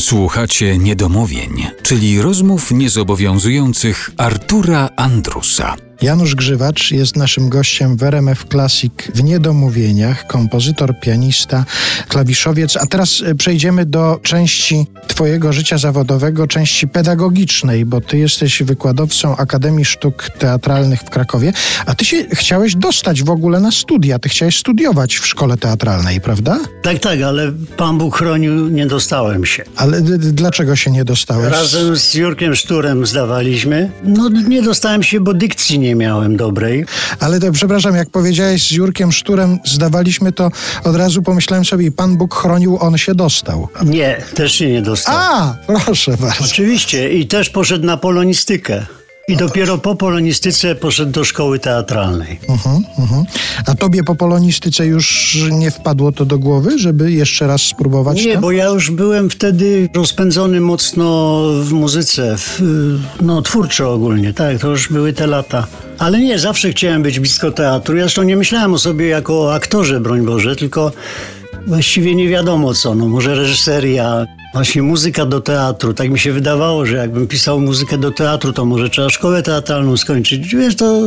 Słuchacie niedomówień, czyli rozmów niezobowiązujących Artura Andrusa. Janusz Grzywacz jest naszym gościem w RMF Classic w Niedomówieniach, kompozytor, pianista, klawiszowiec. A teraz e, przejdziemy do części Twojego życia zawodowego, części pedagogicznej, bo Ty jesteś wykładowcą Akademii Sztuk Teatralnych w Krakowie, a Ty się chciałeś dostać w ogóle na studia. Ty chciałeś studiować w szkole teatralnej, prawda? Tak, tak, ale Pan Bóg chronił, nie dostałem się. Ale dlaczego się nie dostałeś? Razem z Jurkiem Szturem zdawaliśmy. No nie dostałem się, bo dykcji nie miałem dobrej. Ale to, przepraszam, jak powiedziałeś z Jurkiem Szturem, zdawaliśmy to, od razu pomyślałem sobie, Pan Bóg chronił, on się dostał. Nie, też się nie dostałem. A, proszę bardzo. Oczywiście i też poszedł na polonistykę. I dopiero po polonistyce poszedł do szkoły teatralnej. Mhm, mhm. A tobie po polonistyce już nie wpadło to do głowy, żeby jeszcze raz spróbować Nie, to? bo ja już byłem wtedy rozpędzony mocno w muzyce, w, no twórczo ogólnie, tak, to już były te lata. Ale nie, zawsze chciałem być blisko teatru. Ja zresztą nie myślałem o sobie jako aktorze, broń Boże, tylko właściwie nie wiadomo co, no może reżyseria, właśnie muzyka do teatru. Tak mi się wydawało, że jakbym pisał muzykę do teatru, to może trzeba szkołę teatralną skończyć. Wiesz, to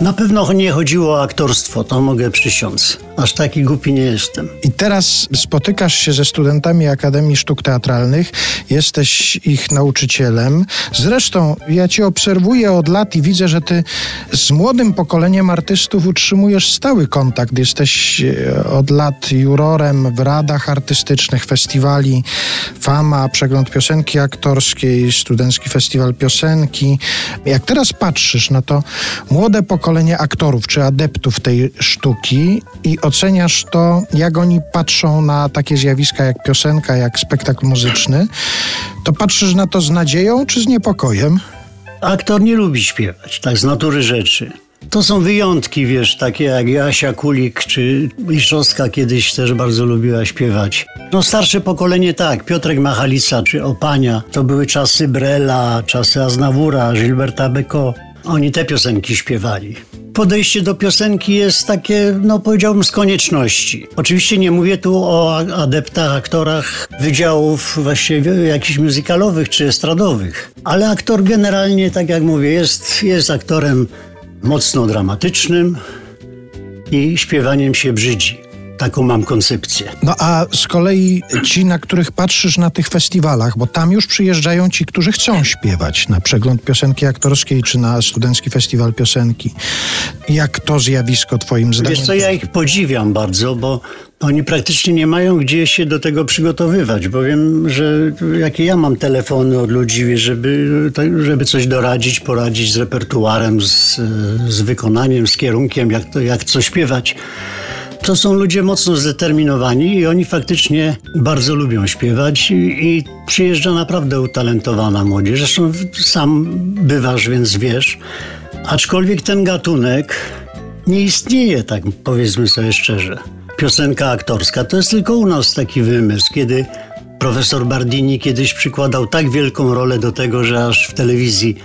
na pewno nie chodziło o aktorstwo, to mogę przysiąc. Aż taki głupi nie jestem. I teraz spotykasz się ze studentami Akademii Sztuk Teatralnych, jesteś ich nauczycielem. Zresztą ja cię obserwuję od lat i widzę, że ty z młodym pokoleniem artystów utrzymujesz stały kontakt. Jesteś e, od lat jurorem w radach artystycznych, festiwali Fama, Przegląd Piosenki Aktorskiej, Studencki Festiwal Piosenki. Jak teraz patrzysz na to młode pokolenie aktorów czy adeptów tej sztuki i oceniasz to, jak oni patrzą na takie zjawiska jak piosenka, jak spektakl muzyczny, to patrzysz na to z nadzieją czy z niepokojem? Aktor nie lubi śpiewać, tak z natury rzeczy. To są wyjątki, wiesz, takie jak Jasia Kulik czy Liszowska kiedyś też bardzo lubiła śpiewać. No starsze pokolenie tak, Piotrek Machalica czy Opania, to były czasy Brela, czasy Aznawura, Gilberta Beko. Oni te piosenki śpiewali. Podejście do piosenki jest takie, no powiedziałbym, z konieczności. Oczywiście nie mówię tu o adeptach, aktorach wydziałów właściwie jakichś muzykalowych czy estradowych, ale aktor generalnie, tak jak mówię, jest, jest aktorem mocno dramatycznym i śpiewaniem się brzydzi. Taką mam koncepcję. No a z kolei ci, na których patrzysz na tych festiwalach, bo tam już przyjeżdżają ci, którzy chcą śpiewać na przegląd piosenki aktorskiej czy na Studencki Festiwal Piosenki. Jak to zjawisko twoim zdaniem? Wiesz co, ja ich podziwiam bardzo, bo oni praktycznie nie mają gdzie się do tego przygotowywać, bo wiem, że jakie ja mam telefony od ludzi, żeby, żeby coś doradzić, poradzić z repertuarem, z, z wykonaniem, z kierunkiem, jak, to, jak co śpiewać. To są ludzie mocno zdeterminowani i oni faktycznie bardzo lubią śpiewać i, i przyjeżdża naprawdę utalentowana młodzież. Zresztą sam bywasz, więc wiesz. Aczkolwiek ten gatunek nie istnieje, tak powiedzmy sobie szczerze. Piosenka aktorska to jest tylko u nas taki wymysł, kiedy profesor Bardini kiedyś przykładał tak wielką rolę do tego, że aż w telewizji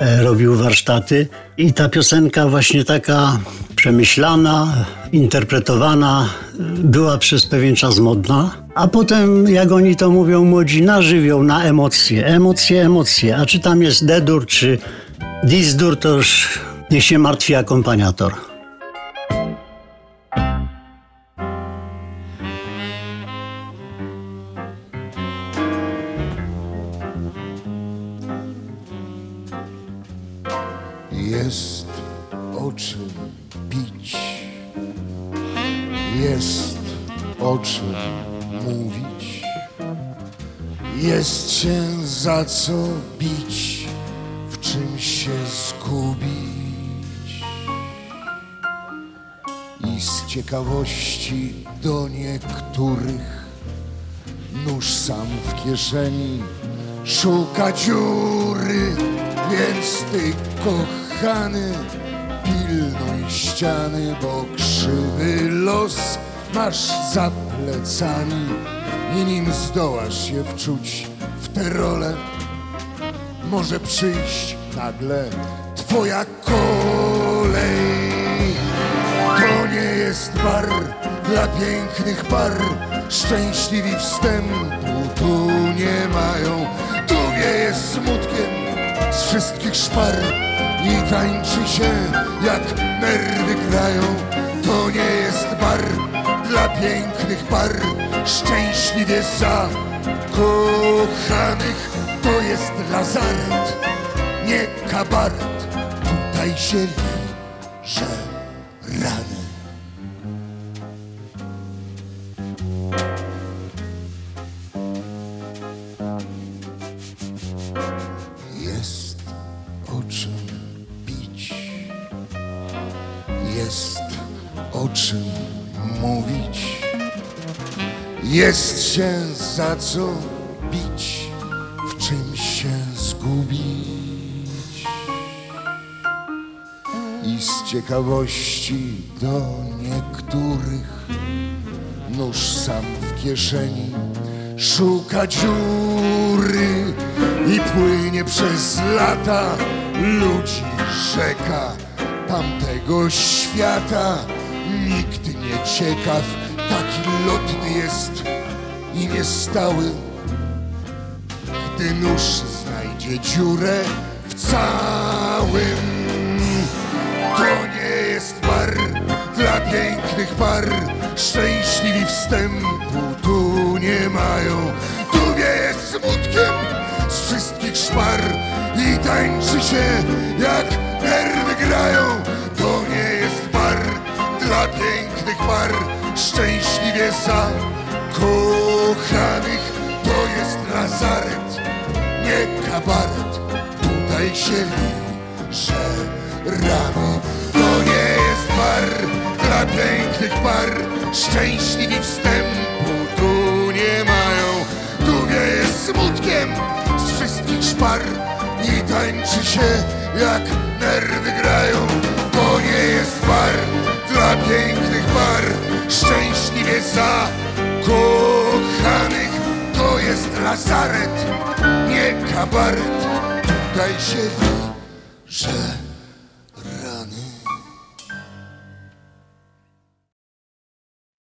robił warsztaty. I ta piosenka właśnie taka przemyślana, interpretowana e, była przez pewien czas modna, a potem, jak oni to mówią młodzi, na żywioł, na emocje, emocje, emocje, a czy tam jest D-dur, czy dis-dur, to już niech się martwi akompaniator. Jest o czym pić, jest o czym mówić, jest się za co bić, w czym się zgubić. I z ciekawości do niektórych nóż sam w kieszeni szuka dziury, więc ty kochany pilnuj ściany, bo krzywy los masz za plecami i nim zdołasz się wczuć w tę rolę, może przyjść nagle twoja kolej. To nie jest bar dla pięknych par, szczęśliwi wstępu tu nie mają. Tu wieje smutkiem z wszystkich szpar i tańczy się jak nerwy grają. To nie jest bar dla pięknych par, szczęśliwie zakochanych. To jest lazaret, nie kabaret. Tutaj się liże rany. O czym bić, jest o czym mówić, jest się za co bić, w czym się zgubić. I z ciekawości do niektórych nóż sam w kieszeni szuka dziury i płynie przez lata ludzi rzeka tamtego świata. Nikt nie ciekaw, taki lotny jest i niestały. Gdy nóż znajdzie dziurę w całym to dla pięknych par. Szczęśliwi wstępu tu nie mają. Tu wieje smutkiem z wszystkich szpar i tańczy się jak nerwy grają. To nie jest bar dla pięknych par. Szczęśliwie zakochanych to jest lazaret, nie kabaret. Tutaj się liże rany. Dla pięknych par. Szczęśliwi wstępu tu nie mają. Tu wieje smutkiem z wszystkich szpar i tańczy się jak nerwy grają. To nie jest bar dla pięknych par. Szczęśliwie zakochanych to jest lazaret, nie kabaret. Tutaj się liże